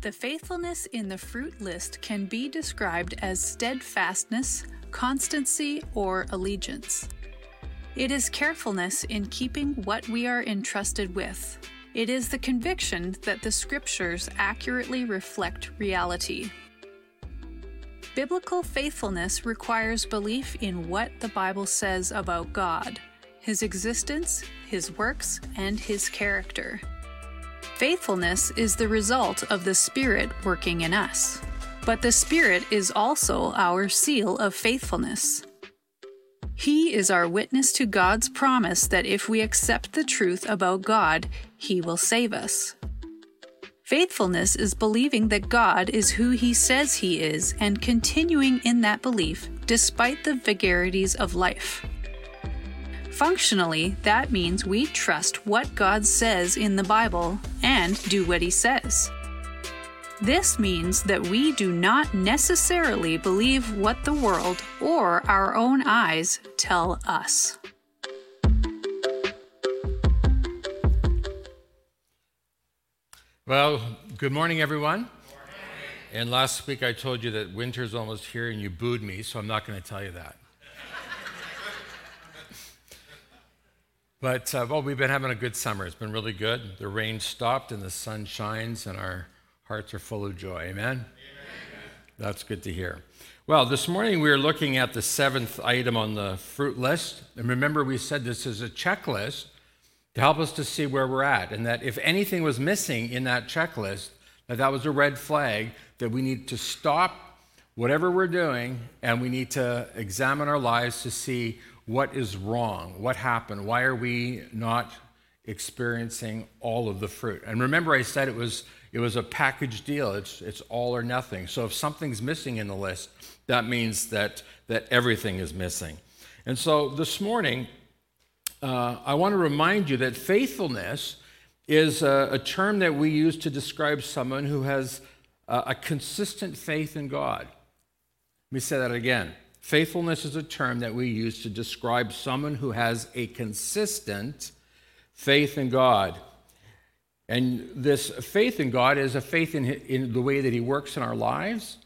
The faithfulness in the fruit list can be described as steadfastness, constancy, or allegiance. It is carefulness in keeping what we are entrusted with. It is the conviction that the scriptures accurately reflect reality. Biblical faithfulness requires belief in what the Bible says about God, His existence, His works, and His character. Faithfulness is the result of the Spirit working in us. But the Spirit is also our seal of faithfulness. He is our witness to God's promise that if we accept the truth about God, He will save us. Faithfulness is believing that God is who He says He is and continuing in that belief despite the vagaries of life. Functionally, that means we trust what God says in the Bible and do what He says. This means that we do not necessarily believe what the world or our own eyes tell us. Well, good morning, everyone. And last week I told you that winter's almost here and you booed me, so I'm not going to tell you that. But, uh, well, we've been having a good summer. It's been really good. The rain stopped and the sun shines, and our hearts are full of joy. Amen? Amen. That's good to hear. Well, this morning we are looking at the seventh item on the fruit list. And remember, we said this is a checklist to help us to see where we're at, and that if anything was missing in that checklist, that that was a red flag that we need to stop whatever we're doing and we need to examine our lives to see what is wrong? What happened? Why are we not experiencing all of the fruit? And remember, I said it was, it was a package deal, it's, it's all or nothing. So if something's missing in the list, that means that, that everything is missing. And so this morning, uh, I want to remind you that faithfulness is a, a, term that we use to describe someone who has a, a consistent faith in God. Let me say that again. Faithfulness is a term that we use to describe someone who has a consistent faith in God. And this faith in God is a faith in, in the way that He works in our lives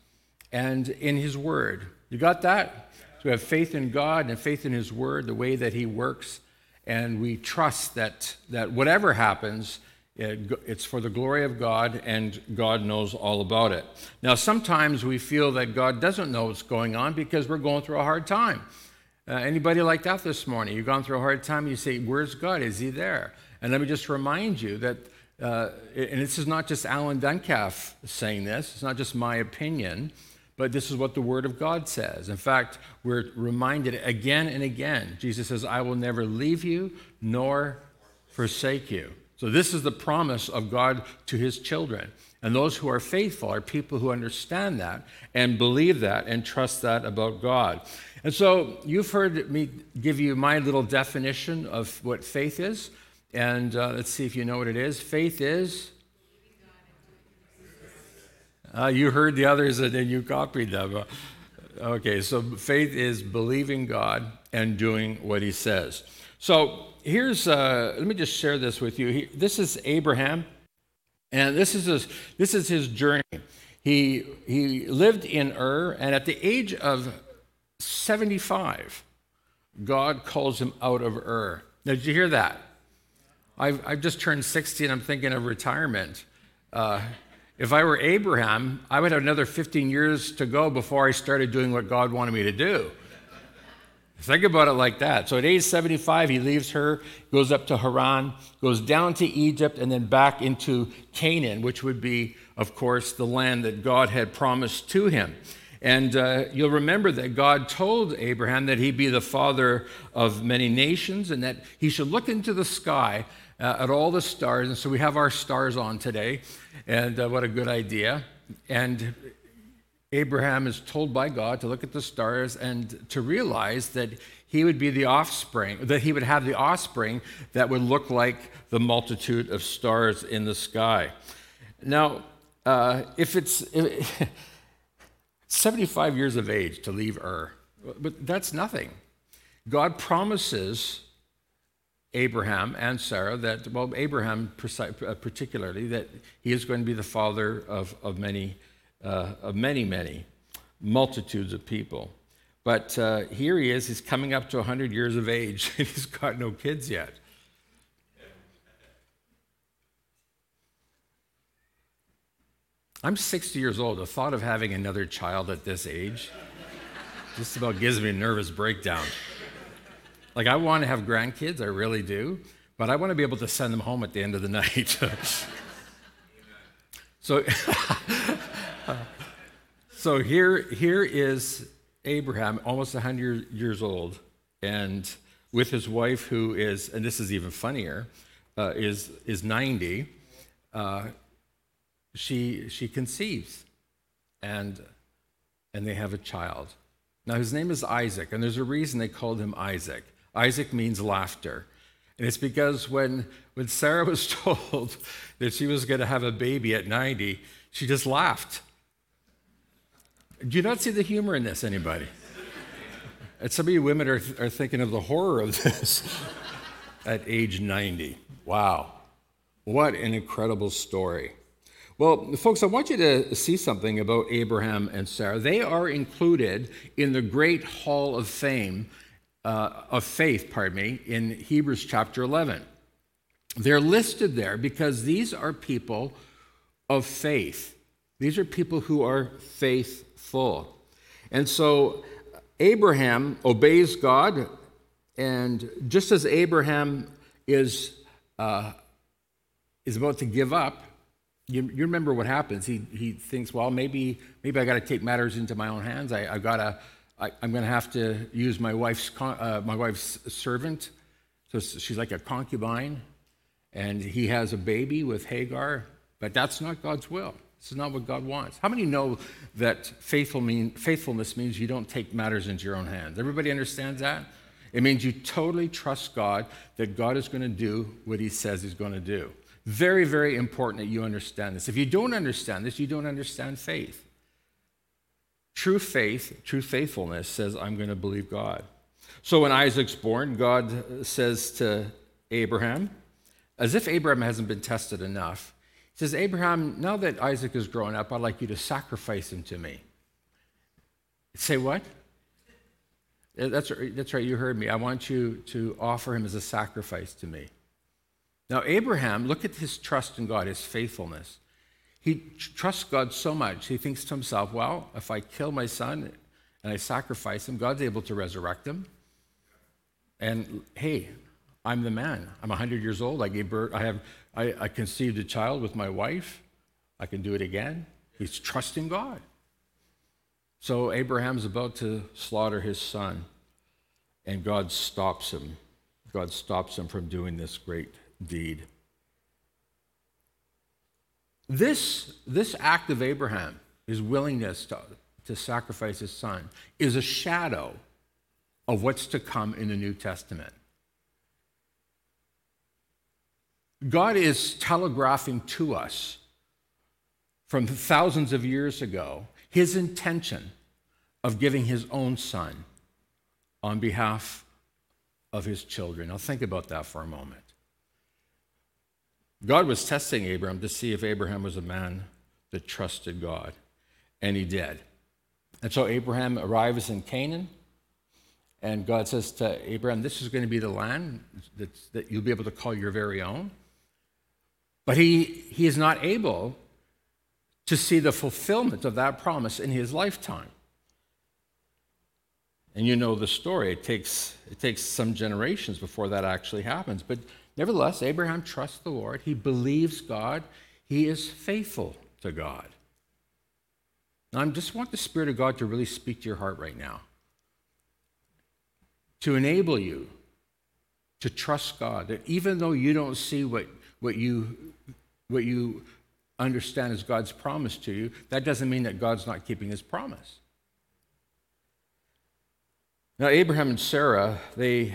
and in His Word. You got that? So we have faith in God and faith in His Word, the way that He works, and we trust that, that whatever happens, it's for the glory of God, and God knows all about it. Now, sometimes we feel that God doesn't know what's going on because we're going through a hard time. Uh, anybody like that this morning? You've gone through a hard time, you say, Where's God? Is He there? And let me just remind you that, uh, and this is not just Alan Duncalf saying this, it's not just my opinion, but this is what the Word of God says. In fact, we're reminded again and again. Jesus says, I will never leave you nor forsake you. So, this is the promise of God to his children. And those who are faithful are people who understand that and believe that and trust that about God. And so, you've heard me give you my little definition of what faith is. And uh, let's see if you know what it is. Faith is. Uh, you heard the others and then you copied them. Okay, so faith is believing God and doing what he says. So, here's, uh, let me just share this with you. He, this is Abraham, and this is his, this is his journey. He, he lived in Ur, and at the age of 75, God calls him out of Ur. Now, did you hear that? I've, I've just turned 60 and I'm thinking of retirement. Uh, if I were Abraham, I would have another 15 years to go before I started doing what God wanted me to do. Think about it like that. So at age 75, he leaves Ur, goes up to Haran, goes down to Egypt, and then back into Canaan, which would be, of course, the land that God had promised to him. And uh, you'll remember that God told Abraham that he'd be the father of many nations and that he should look into the sky uh, at all the stars. And so we have our stars on today. And uh, what a good idea. And Abraham is told by God to look at the stars and to realize that he would be the offspring, that he would have the offspring that would look like the multitude of stars in the sky. Now, uh, if it's if, 75 years of age to leave Ur, but that's nothing. God promises Abraham and Sarah that, well, Abraham uh, particularly, that he is going to be the father of, of, many, uh, of many, many multitudes of people. But uh, here he is, he's coming up to 100 years of age, and he's got no kids yet. I'm 60 years old. The thought of having another child at this age just about gives me a nervous breakdown. Like, I want to have grandkids, I really do, but I want to be able to send them home at the end of the night. so, so here, here is Abraham, almost 100 years old, and with his wife, who is, and this is even funnier, uh, is, is 90. Uh, she, she conceives, and, and they have a child. Now, his name is Isaac, and there's a reason they called him Isaac. Isaac means laughter. And it's because when, when Sarah was told that she was going to have a baby at 90, she just laughed. Do you not see the humor in this, anybody? And some of you women are, are thinking of the horror of this at age 90. Wow. What an incredible story. Well, folks, I want you to see something about Abraham and Sarah. They are included in the great hall of fame, uh, of faith, pardon me, in Hebrews chapter 11. They're listed there because these are people of faith. These are people who are faithful. And so Abraham obeys God, and just as Abraham is, uh, is about to give up, you, you remember what happens. He, he thinks, well, maybe, maybe I got to take matters into my own hands. I, I gotta, I, am going to have to use my wife's, con- uh, my wife's servant. So she's like a concubine. And he has a baby with Hagar. But that's not God's will. This is not what God wants. How many know that faithful mean, faithfulness means you don't take matters into your own hands? Everybody understands that? It means you totally trust God that God is going to do what he says he's going to do. Very, very important that you understand this. If you don't understand this, you don't understand faith. True faith, true faithfulness says, I'm going to believe God. So when Isaac's born, God says to Abraham, as if Abraham hasn't been tested enough, says, Abraham, now that Isaac is grown up, I'd like you to sacrifice him to me. Say what? That's, that's right, you heard me. I want you to offer him as a sacrifice to me. Now, Abraham, look at his trust in God, his faithfulness. He trusts God so much, he thinks to himself, well, if I kill my son and I sacrifice him, God's able to resurrect him. And hey, I'm the man. I'm 100 years old. I gave birth, I, have, I, I conceived a child with my wife. I can do it again. He's trusting God. So Abraham's about to slaughter his son, and God stops him. God stops him from doing this great deed. This, this act of Abraham, his willingness to, to sacrifice his son, is a shadow of what's to come in the New Testament. God is telegraphing to us from thousands of years ago his intention of giving his own son on behalf of his children. Now, think about that for a moment. God was testing Abraham to see if Abraham was a man that trusted God, and he did. And so Abraham arrives in Canaan, and God says to Abraham, This is going to be the land that you'll be able to call your very own. But he, he is not able to see the fulfillment of that promise in his lifetime. And you know the story. It takes, it takes some generations before that actually happens. But Nevertheless, Abraham trusts the Lord. He believes God. He is faithful to God. Now, I just want the Spirit of God to really speak to your heart right now, to enable you to trust God, that even though you don't see what, what, you, what you understand as God's promise to you, that doesn't mean that God's not keeping his promise. Now, Abraham and Sarah, they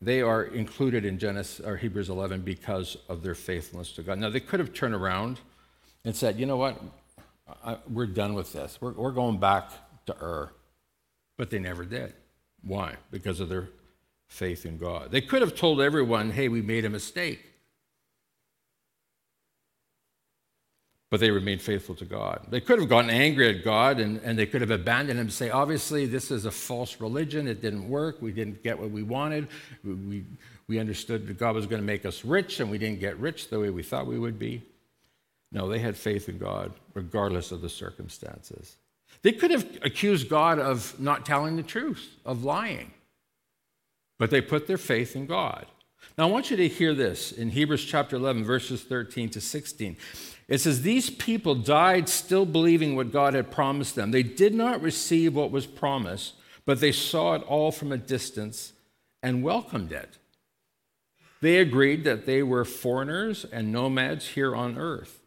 they are included in Genesis or Hebrews 11 because of their faithfulness to God. Now they could have turned around and said, "You know what? I, we're done with this. We're, we're going back to Ur," but they never did. Why? Because of their faith in God. They could have told everyone, hey, we made a mistake. But they remained faithful to God. They could have gotten angry at God and, and they could have abandoned him and say, obviously, this is a false religion. It didn't work. We didn't get what we wanted. We, we, understood that God was going to make us rich and we didn't get rich the way we thought we would be. No, they had faith in God, regardless of the circumstances. They could have accused God of not telling the truth, of lying, but they put their faith in God. Now, I want you to hear this in Hebrews chapter 11, verses 13 to 16. It says, These people died still believing what God had promised them. They did not receive what was promised, but they saw it all from a distance and welcomed it. They agreed that they were foreigners and nomads here on earth.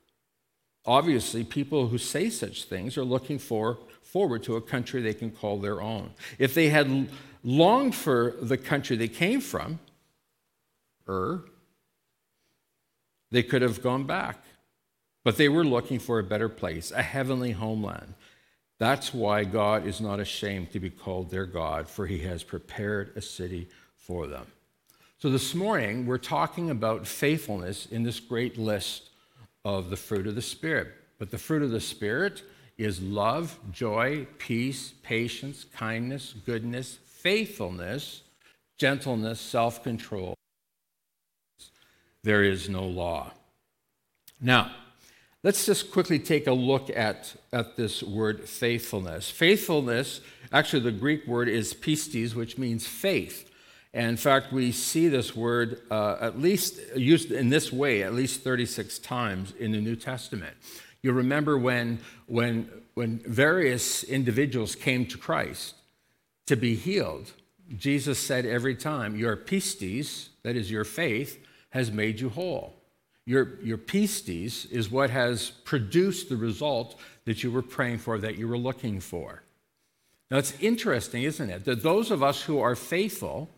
Obviously, people who say such things are looking for, forward to a country they can call their own. If they had longed for the country they came from, Ur, they could have gone back. But they were looking for a better place, a heavenly homeland. That's why God is not ashamed to be called their God, for he has prepared a city for them. So this morning, we're talking about faithfulness in this great list of the fruit of the Spirit. But the fruit of the Spirit is love, joy, peace, patience, kindness, goodness, faithfulness, gentleness, self control. There is no law. Now, let's just quickly take a look at, at this word faithfulness. Faithfulness, actually, the Greek word is pistis, which means faith. And in fact, we see this word uh, at least used in this way at least 36 times in the New Testament. You remember when, when, when various individuals came to Christ to be healed, Jesus said every time, Your pistis, that is your faith, has made you whole. Your, your pistis is what has produced the result that you were praying for, that you were looking for. Now, it's interesting, isn't it, that those of us who are faithful,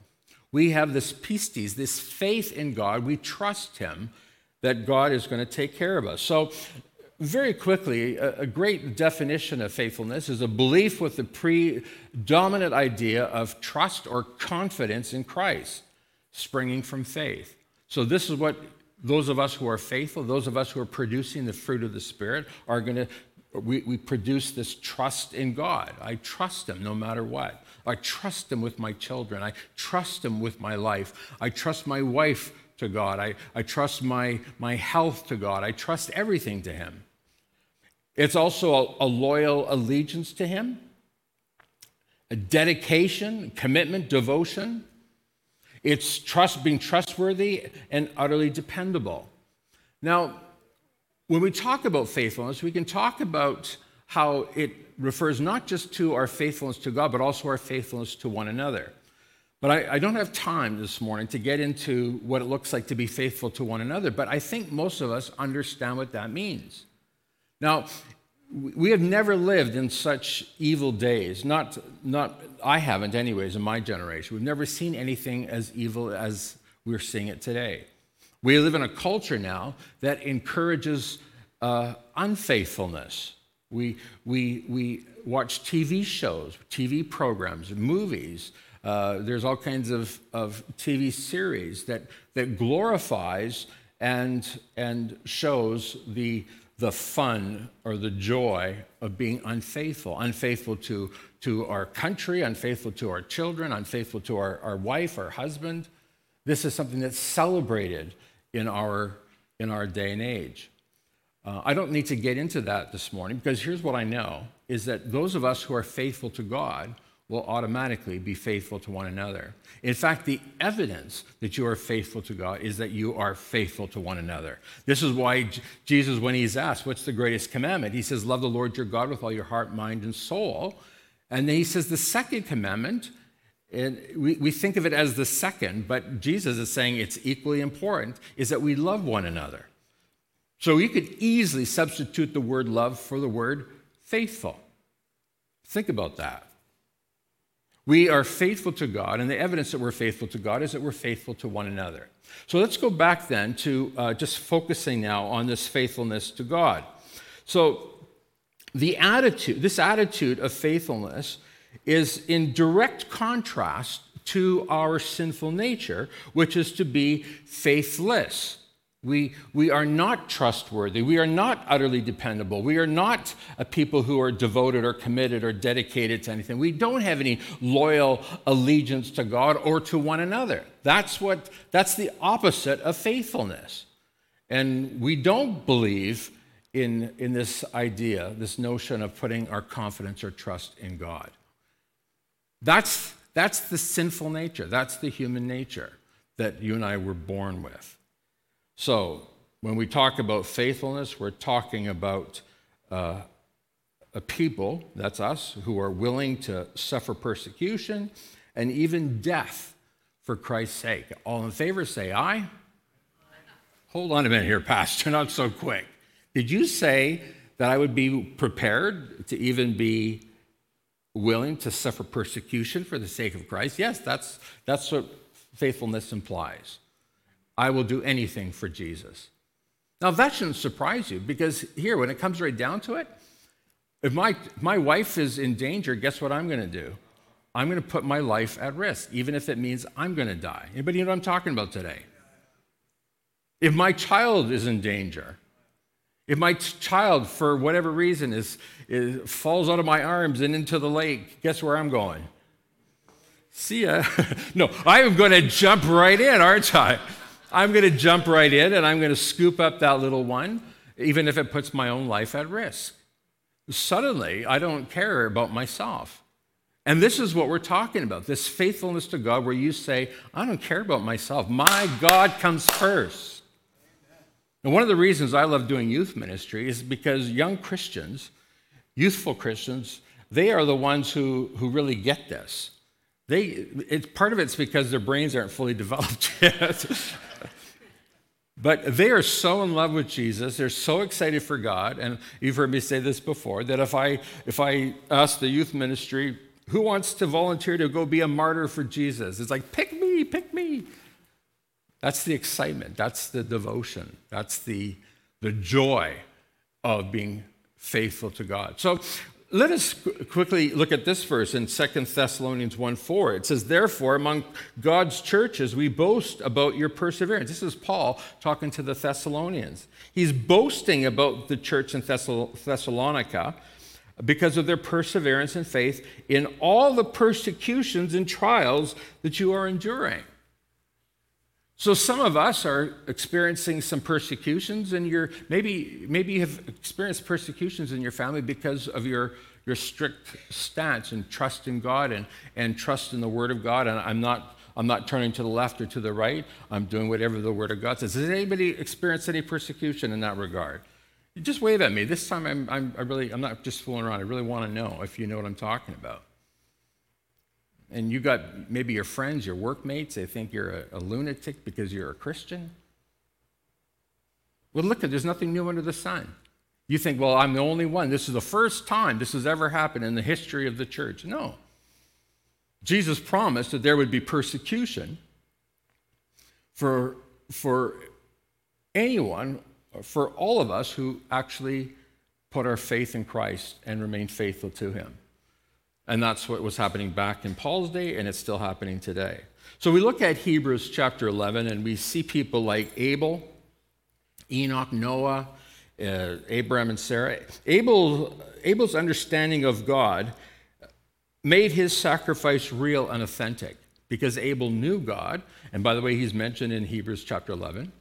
we have this pistis, this faith in God. We trust Him that God is going to take care of us. So, very quickly, a, a great definition of faithfulness is a belief with the predominant idea of trust or confidence in Christ, springing from faith. So, this is what those of us who are faithful, those of us who are producing the fruit of the Spirit, are going to we, we produce this trust in God. I trust Him no matter what. I trust Him with my children. I trust Him with my life. I trust my wife to God. I, I trust my, my health to God. I trust everything to Him. It's also a, a loyal allegiance to Him, a dedication, commitment, devotion. It's trust, being trustworthy and utterly dependable. Now, when we talk about faithfulness, we can talk about how it refers not just to our faithfulness to God, but also our faithfulness to one another. But I, I, don't have time this morning to get into what it looks like to be faithful to one another, but I think most of us understand what that means. Now, we have never lived in such evil days. Not, not I haven't, anyways, in my generation. We've never seen anything as evil as we're seeing it today. We live in a culture now that encourages uh, unfaithfulness. We, we, we watch TV shows, TV programs, movies. Uh, there's all kinds of, of TV series that, that glorifies and, and shows the, the fun or the joy of being unfaithful, unfaithful to, to our country, unfaithful to our children, unfaithful to our, our wife, our husband. This is something that's celebrated in our, in our day and age. Uh, I don't need to get into that this morning because here's what I know is that those of us who are faithful to God will automatically be faithful to one another. In fact, the evidence that you are faithful to God is that you are faithful to one another. This is why Jesus, when he's asked, What's the greatest commandment? He says, Love the Lord your God with all your heart, mind, and soul. And then he says, The second commandment and we, we think of it as the second, but Jesus is saying it's equally important, is that we love one another. So you could easily substitute the word love for the word faithful. Think about that. We are faithful to God, and the evidence that we're faithful to God is that we're faithful to one another. So let's go back then to uh, just focusing now on this faithfulness to God. So the attitude, this attitude of faithfulness, is in direct contrast to our sinful nature, which is to be faithless. We, we are not trustworthy. We are not utterly dependable. We are not a people who are devoted or committed or dedicated to anything. We don't have any loyal allegiance to God or to one another. That's, what, that's the opposite of faithfulness. And we don't believe in, in this idea, this notion of putting our confidence or trust in God. That's, that's the sinful nature. That's the human nature that you and I were born with. So, when we talk about faithfulness, we're talking about uh, a people, that's us, who are willing to suffer persecution and even death for Christ's sake. All in favor say aye. Hold on a minute here, Pastor, not so quick. Did you say that I would be prepared to even be willing to suffer persecution for the sake of Christ? Yes, that's, that's what faithfulness implies. I will do anything for Jesus. Now, that shouldn't surprise you because here, when it comes right down to it, if my, my wife is in danger, guess what I'm going to do? I'm going to put my life at risk, even if it means I'm going to die. Anybody know what I'm talking about today? If my child is in danger, if my child, for whatever reason, is, is, falls out of my arms and into the lake, guess where I'm going? See ya. no, I am going to jump right in, aren't I? I'm going to jump right in and I'm going to scoop up that little one, even if it puts my own life at risk. Suddenly, I don't care about myself. And this is what we're talking about this faithfulness to God, where you say, I don't care about myself. My God comes first. And one of the reasons I love doing youth ministry is because young Christians, youthful Christians, they are the ones who, who really get this. They, it's, part of it's because their brains aren't fully developed yet. But they are so in love with Jesus, they're so excited for God, and you've heard me say this before, that if I if I ask the youth ministry, who wants to volunteer to go be a martyr for Jesus? It's like, pick me, pick me. That's the excitement, that's the devotion, that's the, the joy of being faithful to God. So let us quickly look at this verse in 2 Thessalonians 1 4. It says, Therefore, among God's churches, we boast about your perseverance. This is Paul talking to the Thessalonians. He's boasting about the church in Thessalonica because of their perseverance and faith in all the persecutions and trials that you are enduring. So some of us are experiencing some persecutions and you're maybe maybe you have experienced persecutions in your family because of your your strict stance and trust in God and, and trust in the Word of God. And I'm not I'm not turning to the left or to the right. I'm doing whatever the Word of God says. Has anybody experienced any persecution in that regard? Just wave at me. This time I'm, I'm I really I'm not just fooling around. I really want to know if you know what I'm talking about and you got maybe your friends, your workmates, they think you're a, a lunatic because you're a Christian. Well, look, there's nothing new under the sun. You think, well, I'm the only one. This is the first time this has ever happened in the history of the church. No. Jesus promised that there would be persecution for, for anyone, for all of us who actually put our faith in Christ and remain faithful to Him. And that's what was happening back in Paul's day, and it's still happening today. So we look at Hebrews chapter 11, and we see people like Abel, Enoch, Noah, uh, Abraham, and Sarah. Abel, Abel's understanding of God made his sacrifice real and authentic because Abel knew God. And by the way, he's mentioned in Hebrews chapter 11.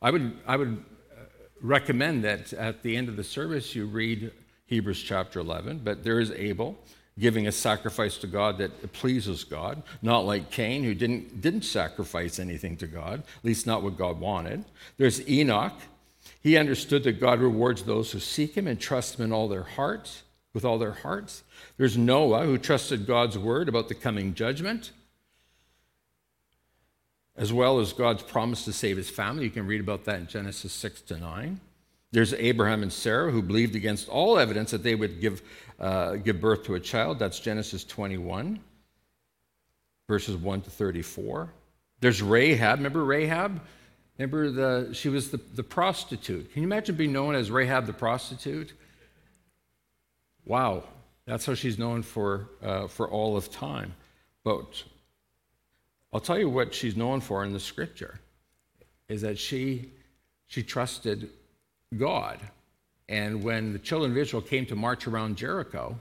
I would, I would uh, recommend that at the end of the service you read Hebrews chapter 11, but there is Abel giving a sacrifice to God that pleases God, not like Cain, who didn't, didn't sacrifice anything to God, at least not what God wanted. There's Enoch. He understood that God rewards those who seek him and trust him in all their hearts, with all their hearts. There's Noah, who trusted God's word about the coming judgment, as well as God's promise to save his family. You can read about that in Genesis 6 to 9. There's Abraham and Sarah, who believed against all evidence that they would give uh, give birth to a child. That's Genesis 21, verses 1 to 34. There's Rahab. Remember Rahab? Remember the she was the, the prostitute. Can you imagine being known as Rahab the prostitute? Wow, that's how she's known for uh, for all of time. But I'll tell you what she's known for in the scripture is that she, she trusted God. And when the children of Israel came to march around Jericho,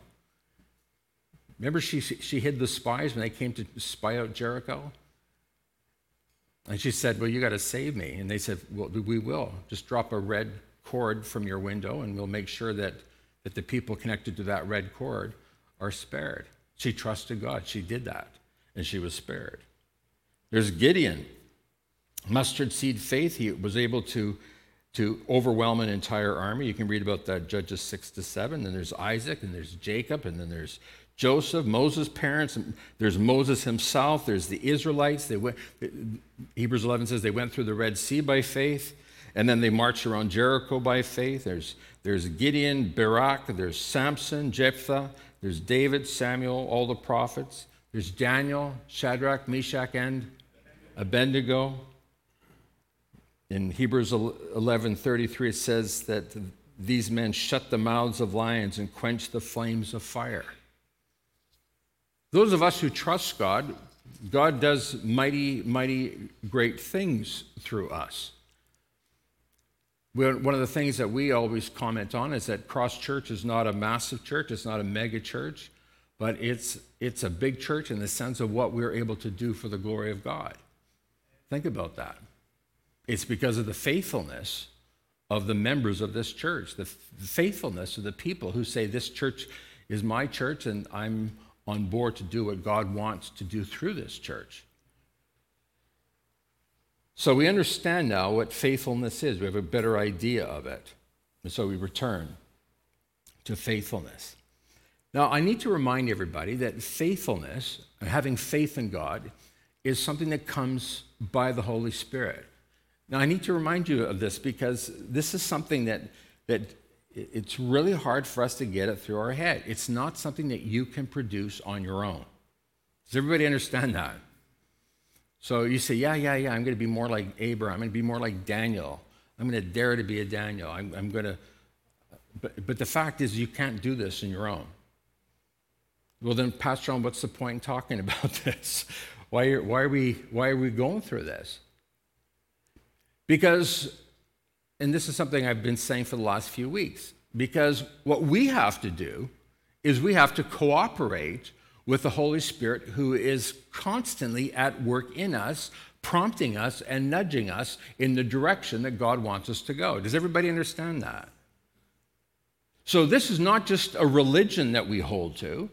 remember she, she hid the spies when they came to spy out Jericho? And she said, Well, you got to save me. And they said, Well, we will. Just drop a red cord from your window, and we'll make sure that, that the people connected to that red cord are spared. She trusted God. She did that, and she was spared. There's Gideon. Mustard seed faith. He was able to, to overwhelm an entire army. You can read about that Judges 6 to 7. Then there's Isaac, and there's Jacob, and then there's Joseph, Moses' parents, there's Moses himself, there's the Israelites. They went, Hebrews 11 says they went through the Red Sea by faith, and then they marched around Jericho by faith. There's, there's Gideon, Barak, there's Samson, Jephthah, there's David, Samuel, all the prophets. There's Daniel, Shadrach, Meshach, and Abednego. In Hebrews 11:33 it says that these men shut the mouths of lions and quenched the flames of fire. Those of us who trust God, God does mighty, mighty great things through us. One of the things that we always comment on is that Cross Church is not a massive church, it's not a mega church, but it's, it's a big church in the sense of what we're able to do for the glory of God. Think about that. It's because of the faithfulness of the members of this church, the faithfulness of the people who say, This church is my church and I'm on board to do what God wants to do through this church. So we understand now what faithfulness is. We have a better idea of it. And so we return to faithfulness. Now, I need to remind everybody that faithfulness, having faith in God, is something that comes by the Holy Spirit. Now, I need to remind you of this because this is something that, that it's really hard for us to get it through our head. It's not something that you can produce on your own. Does everybody understand that? So you say, yeah, yeah, yeah, I'm going to be more like Abraham. I'm going to be more like Daniel. I'm going to dare to be a Daniel. I'm, I'm going to. But, but the fact is, you can't do this on your own. Well, then, Pastor John, what's the point in talking about this? Why are, why, are we, why are we going through this? Because and this is something I've been saying for the last few weeks, because what we have to do is we have to cooperate with the Holy Spirit who is constantly at work in us, prompting us and nudging us in the direction that God wants us to go. Does everybody understand that? So, this is not just a religion that we hold to,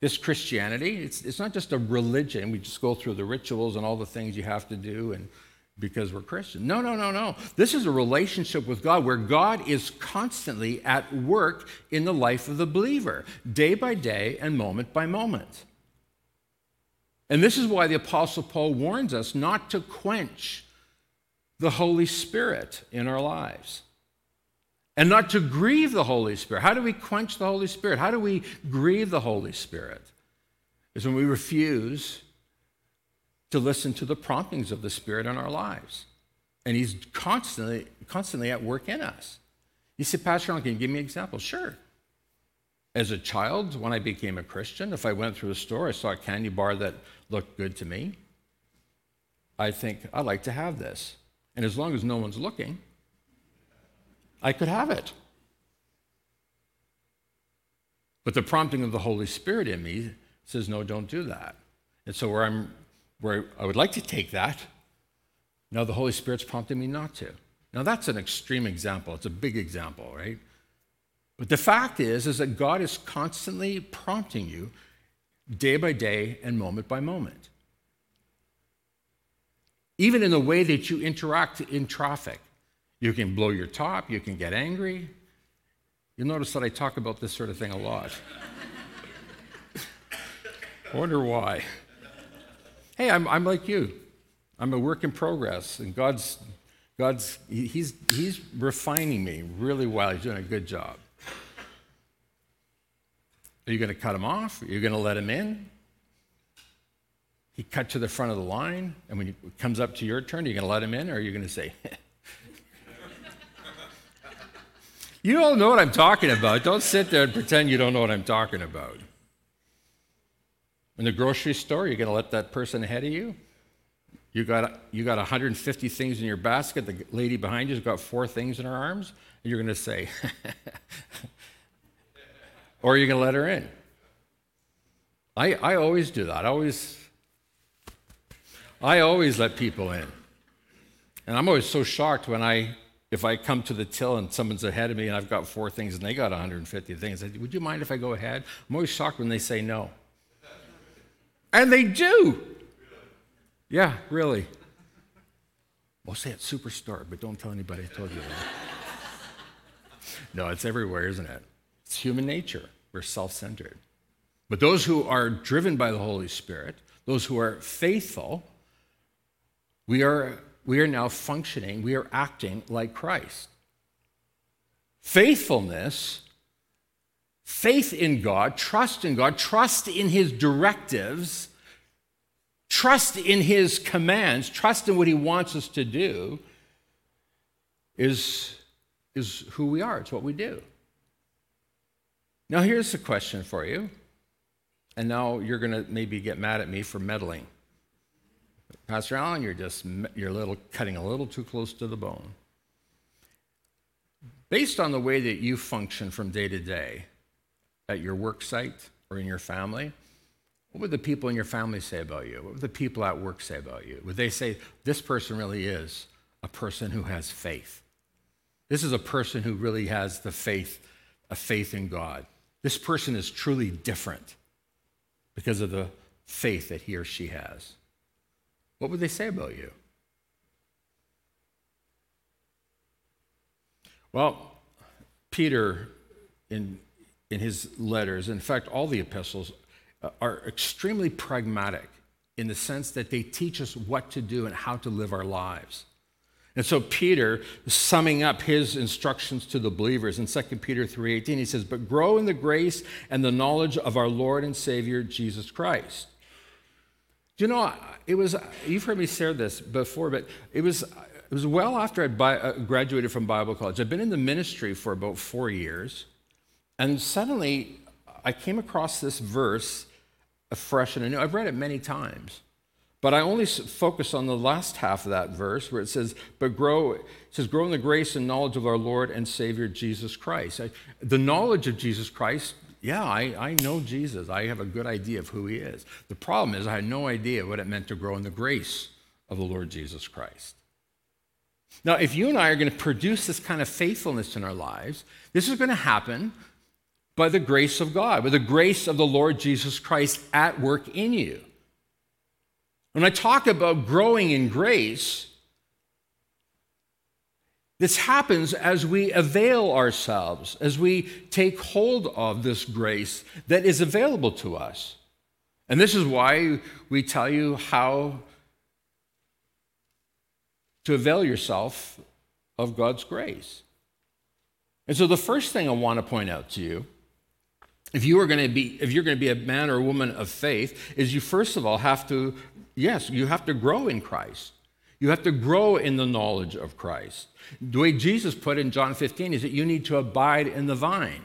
this Christianity. It's, it's not just a religion. We just go through the rituals and all the things you have to do and because we're Christian. No, no, no, no. This is a relationship with God where God is constantly at work in the life of the believer, day by day and moment by moment. And this is why the Apostle Paul warns us not to quench the Holy Spirit in our lives and not to grieve the Holy Spirit. How do we quench the Holy Spirit? How do we grieve the Holy Spirit? Is when we refuse to listen to the promptings of the Spirit in our lives. And He's constantly, constantly at work in us. You say, Pastor can you give me an example? Sure. As a child, when I became a Christian, if I went through a store, I saw a candy bar that looked good to me, I think, I'd like to have this. And as long as no one's looking, I could have it. But the prompting of the Holy Spirit in me says, no, don't do that. And so, where I'm where I would like to take that. Now the Holy Spirit's prompting me not to. Now that's an extreme example. It's a big example, right? But the fact is, is that God is constantly prompting you day by day and moment by moment. Even in the way that you interact in traffic. You can blow your top, you can get angry. You'll notice that I talk about this sort of thing a lot. I wonder why. Hey, I'm, I'm like you. I'm a work in progress, and God's, God's he's, he's refining me really well. He's doing a good job. Are you going to cut him off? Are you going to let him in? He cut to the front of the line, and when he comes up to your turn, are you going to let him in, or are you going to say, You don't know what I'm talking about. Don't sit there and pretend you don't know what I'm talking about. In the grocery store, you're going to let that person ahead of you? You got, you got 150 things in your basket. The lady behind you's got four things in her arms. And you're going to say, or you're going to let her in. I, I always do that. I always, I always let people in. And I'm always so shocked when I, if I come to the till and someone's ahead of me and I've got four things and they got 150 things, I would you mind if I go ahead? I'm always shocked when they say no. And they do. Yeah, really. We'll say it's Superstore, but don't tell anybody I told you that. no, it's everywhere, isn't it? It's human nature. We're self centered. But those who are driven by the Holy Spirit, those who are faithful, we are, we are now functioning, we are acting like Christ. Faithfulness, faith in God, trust in God, trust in His directives trust in his commands, trust in what he wants us to do, is, is who we are. It's what we do. Now, here's the question for you. And now you're going to maybe get mad at me for meddling. Pastor Allen, you're just you're a little cutting a little too close to the bone. Based on the way that you function from day to day at your work site or in your family, what would the people in your family say about you? What would the people at work say about you? Would they say, this person really is a person who has faith? This is a person who really has the faith, a faith in God. This person is truly different because of the faith that he or she has. What would they say about you? Well, Peter, in, in his letters, in fact, all the epistles, uh, are extremely pragmatic in the sense that they teach us what to do and how to live our lives. And so Peter, summing up his instructions to the believers in 2 Peter 3:18, he says, "But grow in the grace and the knowledge of our Lord and Savior Jesus Christ." Do you know, it was you've heard me share this before, but it was it was well after I'd uh, graduated from Bible college. I'd been in the ministry for about 4 years, and suddenly I came across this verse afresh and anew. I've read it many times. But I only focus on the last half of that verse where it says, but grow, it says, grow in the grace and knowledge of our Lord and Savior Jesus Christ. I, the knowledge of Jesus Christ, yeah, I, I know Jesus. I have a good idea of who he is. The problem is, I had no idea what it meant to grow in the grace of the Lord Jesus Christ. Now, if you and I are going to produce this kind of faithfulness in our lives, this is going to happen by the grace of God, by the grace of the Lord Jesus Christ at work in you. When I talk about growing in grace, this happens as we avail ourselves, as we take hold of this grace that is available to us. And this is why we tell you how to avail yourself of God's grace. And so the first thing I want to point out to you if you are going to be if you're going to be a man or a woman of faith is you first of all have to yes you have to grow in christ. You have to grow in the knowledge of christ. The way jesus put in john 15 is that you need to abide in the vine.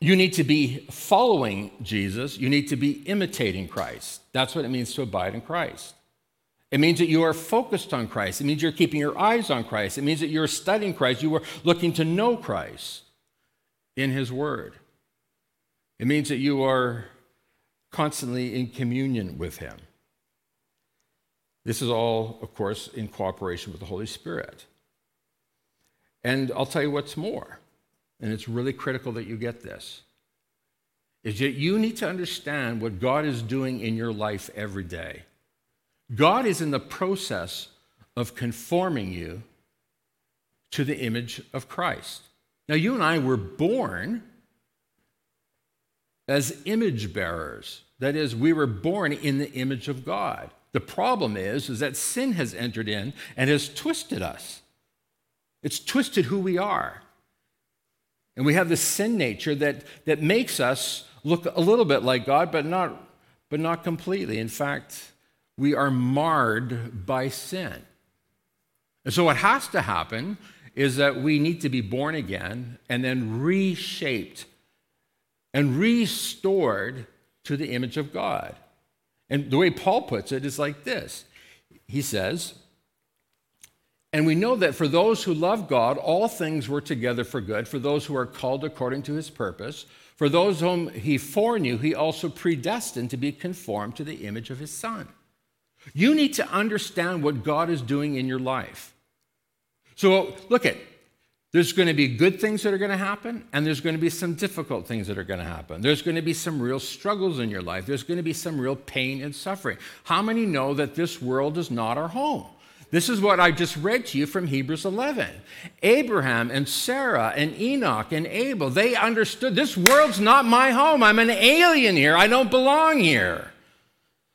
You need to be following jesus. You need to be imitating christ. That's what it means to abide in christ it means that you are focused on Christ. It means you're keeping your eyes on Christ. It means that you're studying Christ. You are looking to know Christ in His Word. It means that you are constantly in communion with Him. This is all, of course, in cooperation with the Holy Spirit. And I'll tell you what's more, and it's really critical that you get this, is that you need to understand what God is doing in your life every day. God is in the process of conforming you to the image of Christ. Now, you and I were born as image bearers. That is, we were born in the image of God. The problem is, is that sin has entered in and has twisted us. It's twisted who we are. And we have this sin nature that, that makes us look a little bit like God, but not, but not completely. In fact, we are marred by sin. And so, what has to happen is that we need to be born again and then reshaped and restored to the image of God. And the way Paul puts it is like this He says, and we know that for those who love God, all things work together for good, for those who are called according to his purpose. For those whom he foreknew, he also predestined to be conformed to the image of his Son. You need to understand what God is doing in your life. So, look at there's going to be good things that are going to happen, and there's going to be some difficult things that are going to happen. There's going to be some real struggles in your life. There's going to be some real pain and suffering. How many know that this world is not our home? This is what I just read to you from Hebrews 11. Abraham and Sarah and Enoch and Abel, they understood this world's not my home. I'm an alien here. I don't belong here.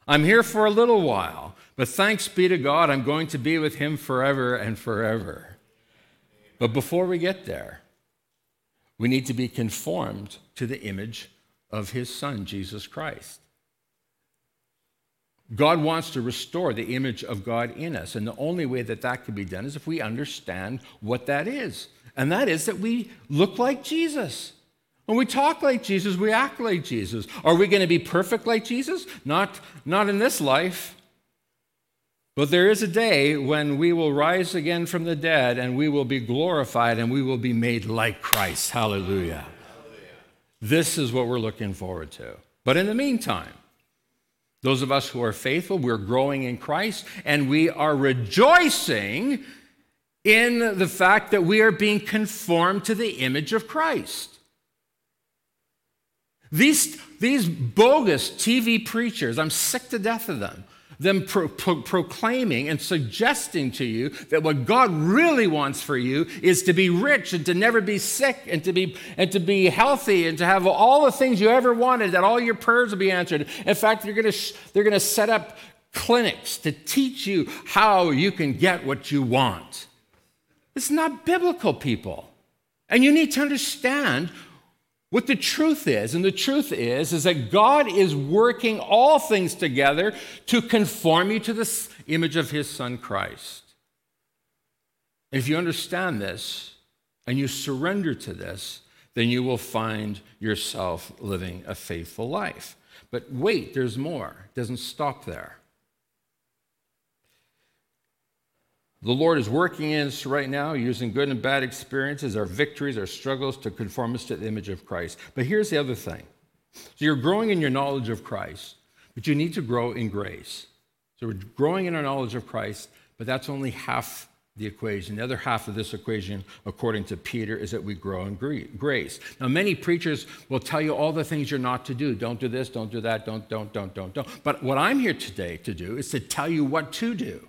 I'm here for a little while, but thanks be to God, I'm going to be with him forever and forever. But before we get there, we need to be conformed to the image of his son, Jesus Christ. God wants to restore the image of God in us. And the only way that that can be done is if we understand what that is. And that is that we look like Jesus. When we talk like Jesus, we act like Jesus. Are we going to be perfect like Jesus? Not, not in this life. But there is a day when we will rise again from the dead and we will be glorified and we will be made like Christ. Hallelujah. Hallelujah. This is what we're looking forward to. But in the meantime, those of us who are faithful, we're growing in Christ and we are rejoicing in the fact that we are being conformed to the image of Christ. These, these bogus TV preachers, I'm sick to death of them them pro- pro- proclaiming and suggesting to you that what God really wants for you is to be rich and to never be sick and to be and to be healthy and to have all the things you ever wanted that all your prayers will be answered. In fact, they're going to they're going to set up clinics to teach you how you can get what you want. It's not biblical, people. And you need to understand what the truth is, and the truth is, is that God is working all things together to conform you to the image of his son Christ. If you understand this and you surrender to this, then you will find yourself living a faithful life. But wait, there's more. It doesn't stop there. The Lord is working in us right now using good and bad experiences, our victories, our struggles to conform us to the image of Christ. But here's the other thing. So you're growing in your knowledge of Christ, but you need to grow in grace. So we're growing in our knowledge of Christ, but that's only half the equation. The other half of this equation, according to Peter, is that we grow in grace. Now, many preachers will tell you all the things you're not to do. Don't do this, don't do that, don't, don't, don't, don't, don't. But what I'm here today to do is to tell you what to do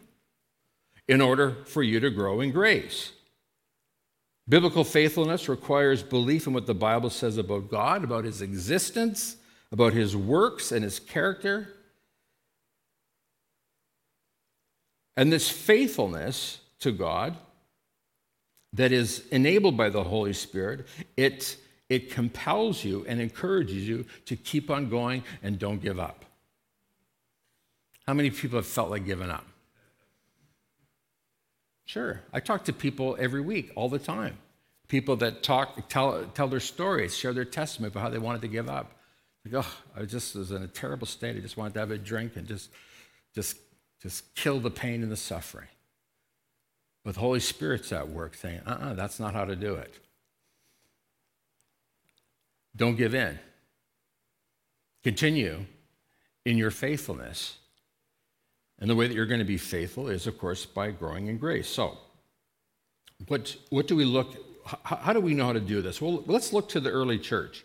in order for you to grow in grace. Biblical faithfulness requires belief in what the Bible says about God, about his existence, about his works and his character. And this faithfulness to God that is enabled by the Holy Spirit, it, it compels you and encourages you to keep on going and don't give up. How many people have felt like giving up? Sure. I talk to people every week, all the time. People that talk, tell, tell their stories, share their testimony about how they wanted to give up. Like, oh, I just was in a terrible state. I just wanted to have a drink and just, just, just kill the pain and the suffering. But the Holy Spirit's at work saying, uh uh-uh, uh, that's not how to do it. Don't give in. Continue in your faithfulness and the way that you're going to be faithful is, of course, by growing in grace. So, what, what do we look, how, how do we know how to do this? Well, let's look to the early church.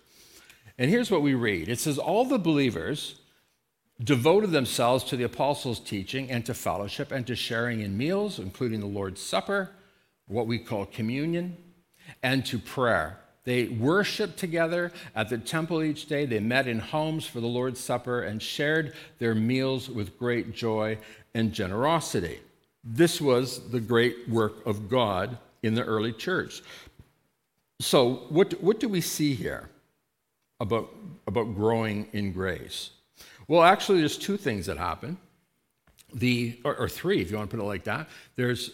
And here's what we read it says, All the believers devoted themselves to the apostles' teaching and to fellowship and to sharing in meals, including the Lord's Supper, what we call communion, and to prayer. They worshiped together at the temple each day. They met in homes for the Lord's Supper and shared their meals with great joy and generosity. This was the great work of God in the early church. So, what, what do we see here about, about growing in grace? Well, actually, there's two things that happen. The, or, or three, if you want to put it like that. There's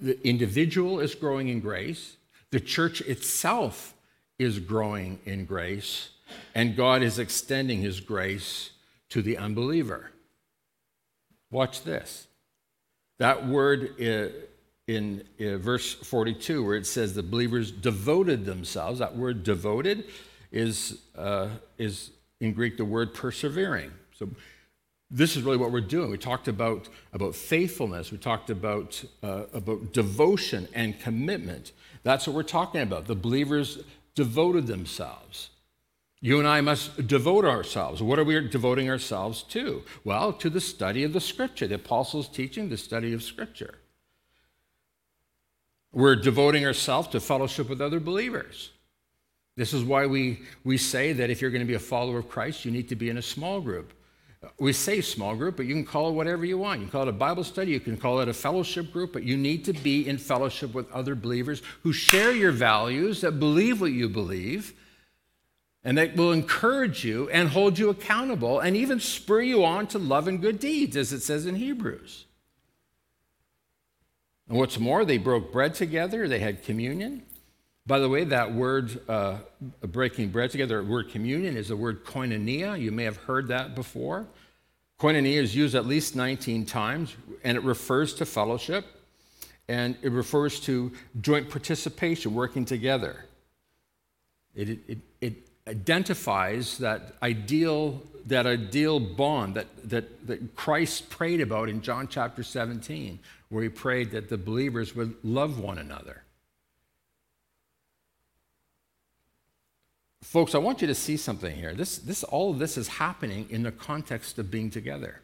the individual is growing in grace, the church itself is growing in grace, and God is extending his grace to the unbeliever. Watch this. That word uh, in, uh, verse 42, where it says the believers devoted themselves, that word devoted is, uh, is in Greek the word persevering. So this is really what we're doing. We talked about, about faithfulness, we talked about, uh, about devotion and commitment. That's what we're talking about. The believers devoted themselves. You and I must devote ourselves. What are we devoting ourselves to? Well, to the study of the Scripture, the apostles' teaching, the study of Scripture. We're devoting ourselves to fellowship with other believers. This is why we, we say that if you're going to be a follower of Christ, you need to be in a small group. We say small group, but you can call it whatever you want. You can call it a Bible study, you can call it a fellowship group, but you need to be in fellowship with other believers who share your values, that believe what you believe, and that will encourage you and hold you accountable and even spur you on to love and good deeds, as it says in Hebrews. And what's more, they broke bread together, they had communion. By the way, that word uh, breaking bread together, word communion, is the word koinonia. You may have heard that before. Koinonia is used at least 19 times, and it refers to fellowship, and it refers to joint participation, working together. It, it, it identifies that ideal, that ideal bond that, that, that Christ prayed about in John chapter 17, where he prayed that the believers would love one another. Folks, I want you to see something here. This, this, all of this is happening in the context of being together.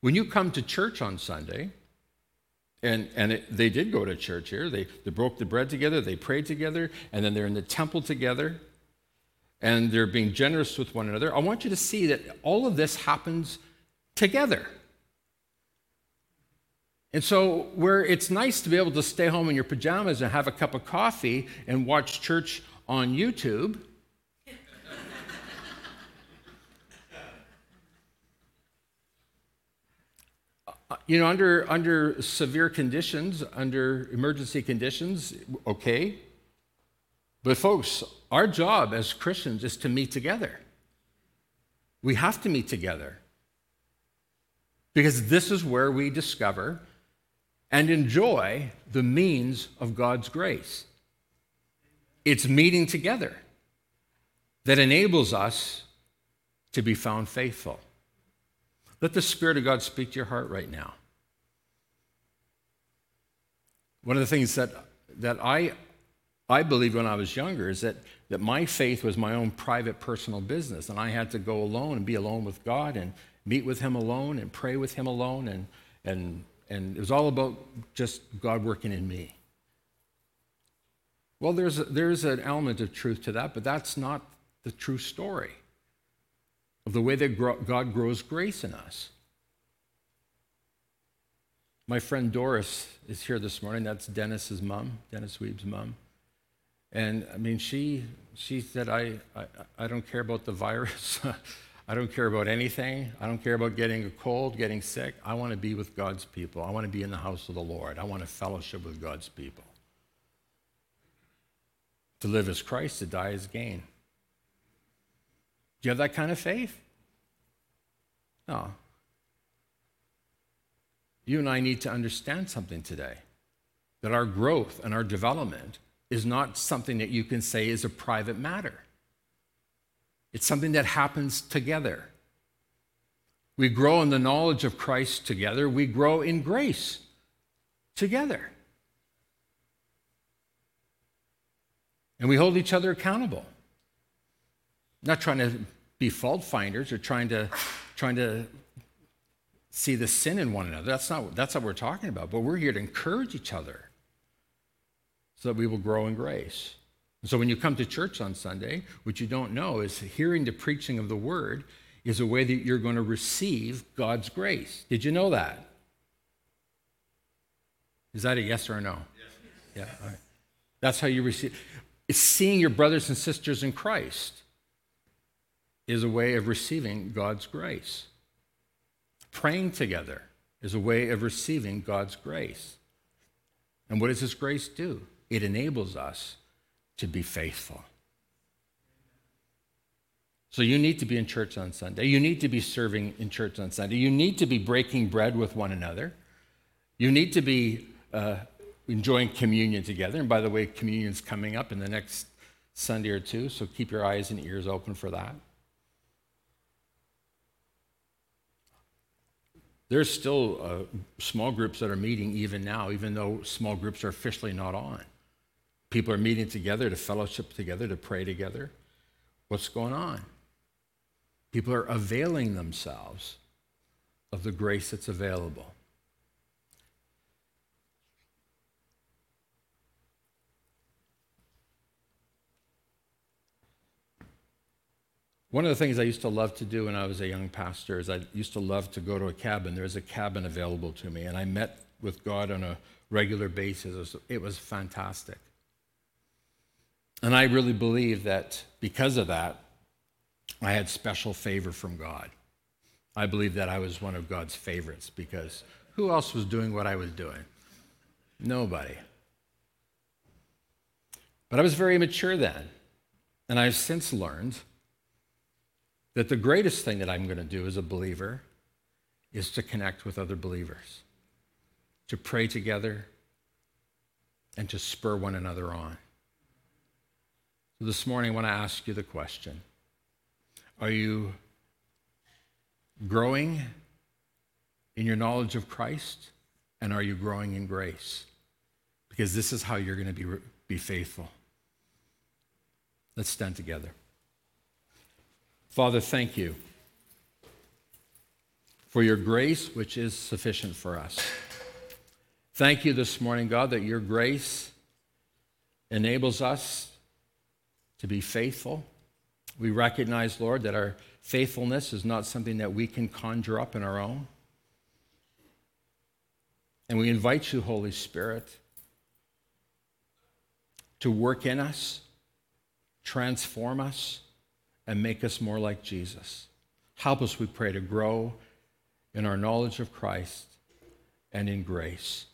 When you come to church on Sunday, and, and it, they did go to church here, they, they broke the bread together, they prayed together, and then they're in the temple together, and they're being generous with one another. I want you to see that all of this happens together. And so, where it's nice to be able to stay home in your pajamas and have a cup of coffee and watch church on YouTube. You know, under, under severe conditions, under emergency conditions, okay. But, folks, our job as Christians is to meet together. We have to meet together because this is where we discover and enjoy the means of God's grace. It's meeting together that enables us to be found faithful. Let the Spirit of God speak to your heart right now. One of the things that, that I, I believed when I was younger is that, that my faith was my own private personal business, and I had to go alone and be alone with God and meet with Him alone and pray with Him alone, and, and, and it was all about just God working in me. Well, there's, there's an element of truth to that, but that's not the true story of the way that God grows grace in us. My friend Doris is here this morning. That's Dennis's mom, Dennis Weeb's mom. And I mean, she, she said, I, I, I don't care about the virus. I don't care about anything. I don't care about getting a cold, getting sick. I want to be with God's people. I want to be in the house of the Lord. I want to fellowship with God's people. To live as Christ, to die as gain. Do you have that kind of faith? No. You and I need to understand something today that our growth and our development is not something that you can say is a private matter. It's something that happens together. We grow in the knowledge of Christ together, we grow in grace together. And we hold each other accountable. Not trying to be fault finders or trying to, trying to see the sin in one another. That's not that's what we're talking about. But we're here to encourage each other so that we will grow in grace. so when you come to church on Sunday, what you don't know is hearing the preaching of the word is a way that you're going to receive God's grace. Did you know that? Is that a yes or a no? Yes. Yeah. All right. That's how you receive. It's seeing your brothers and sisters in Christ is a way of receiving God's grace. Praying together is a way of receiving God's grace. And what does His grace do? It enables us to be faithful. So you need to be in church on Sunday. You need to be serving in church on Sunday. You need to be breaking bread with one another. You need to be uh, enjoying communion together. And by the way, communion's coming up in the next Sunday or two, so keep your eyes and ears open for that. There's still uh, small groups that are meeting even now, even though small groups are officially not on. People are meeting together to fellowship together, to pray together. What's going on? People are availing themselves of the grace that's available. One of the things I used to love to do when I was a young pastor is I used to love to go to a cabin. There was a cabin available to me, and I met with God on a regular basis. It was, fantastic. And I really believe that because of that, I had special favor from God. I believe that I was one of God's favorites because who else was doing what I was doing? Nobody. But I was very mature then. And I've since learned that the greatest thing that I'm going to do as a believer is to connect with other believers, to pray together, and to spur one another on. So this morning, I want to ask you the question Are you growing in your knowledge of Christ? And are you growing in grace? Because this is how you're going to be, be faithful. Let's stand together. Father, thank you for your grace, which is sufficient for us. Thank you this morning, God, that your grace enables us to be faithful. We recognize, Lord, that our faithfulness is not something that we can conjure up in our own. And we invite you, Holy Spirit, to work in us, transform us and make us more like Jesus. Help us, we pray, to grow in our knowledge of Christ and in grace.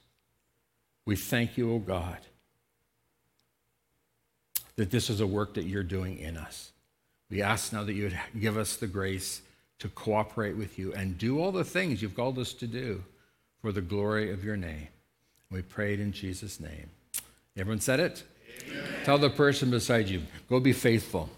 We thank you, O oh God, that this is a work that you're doing in us. We ask now that you would give us the grace to cooperate with you and do all the things you've called us to do for the glory of your name. We prayed in Jesus' name. Everyone said it? Amen. Tell the person beside you, go be faithful.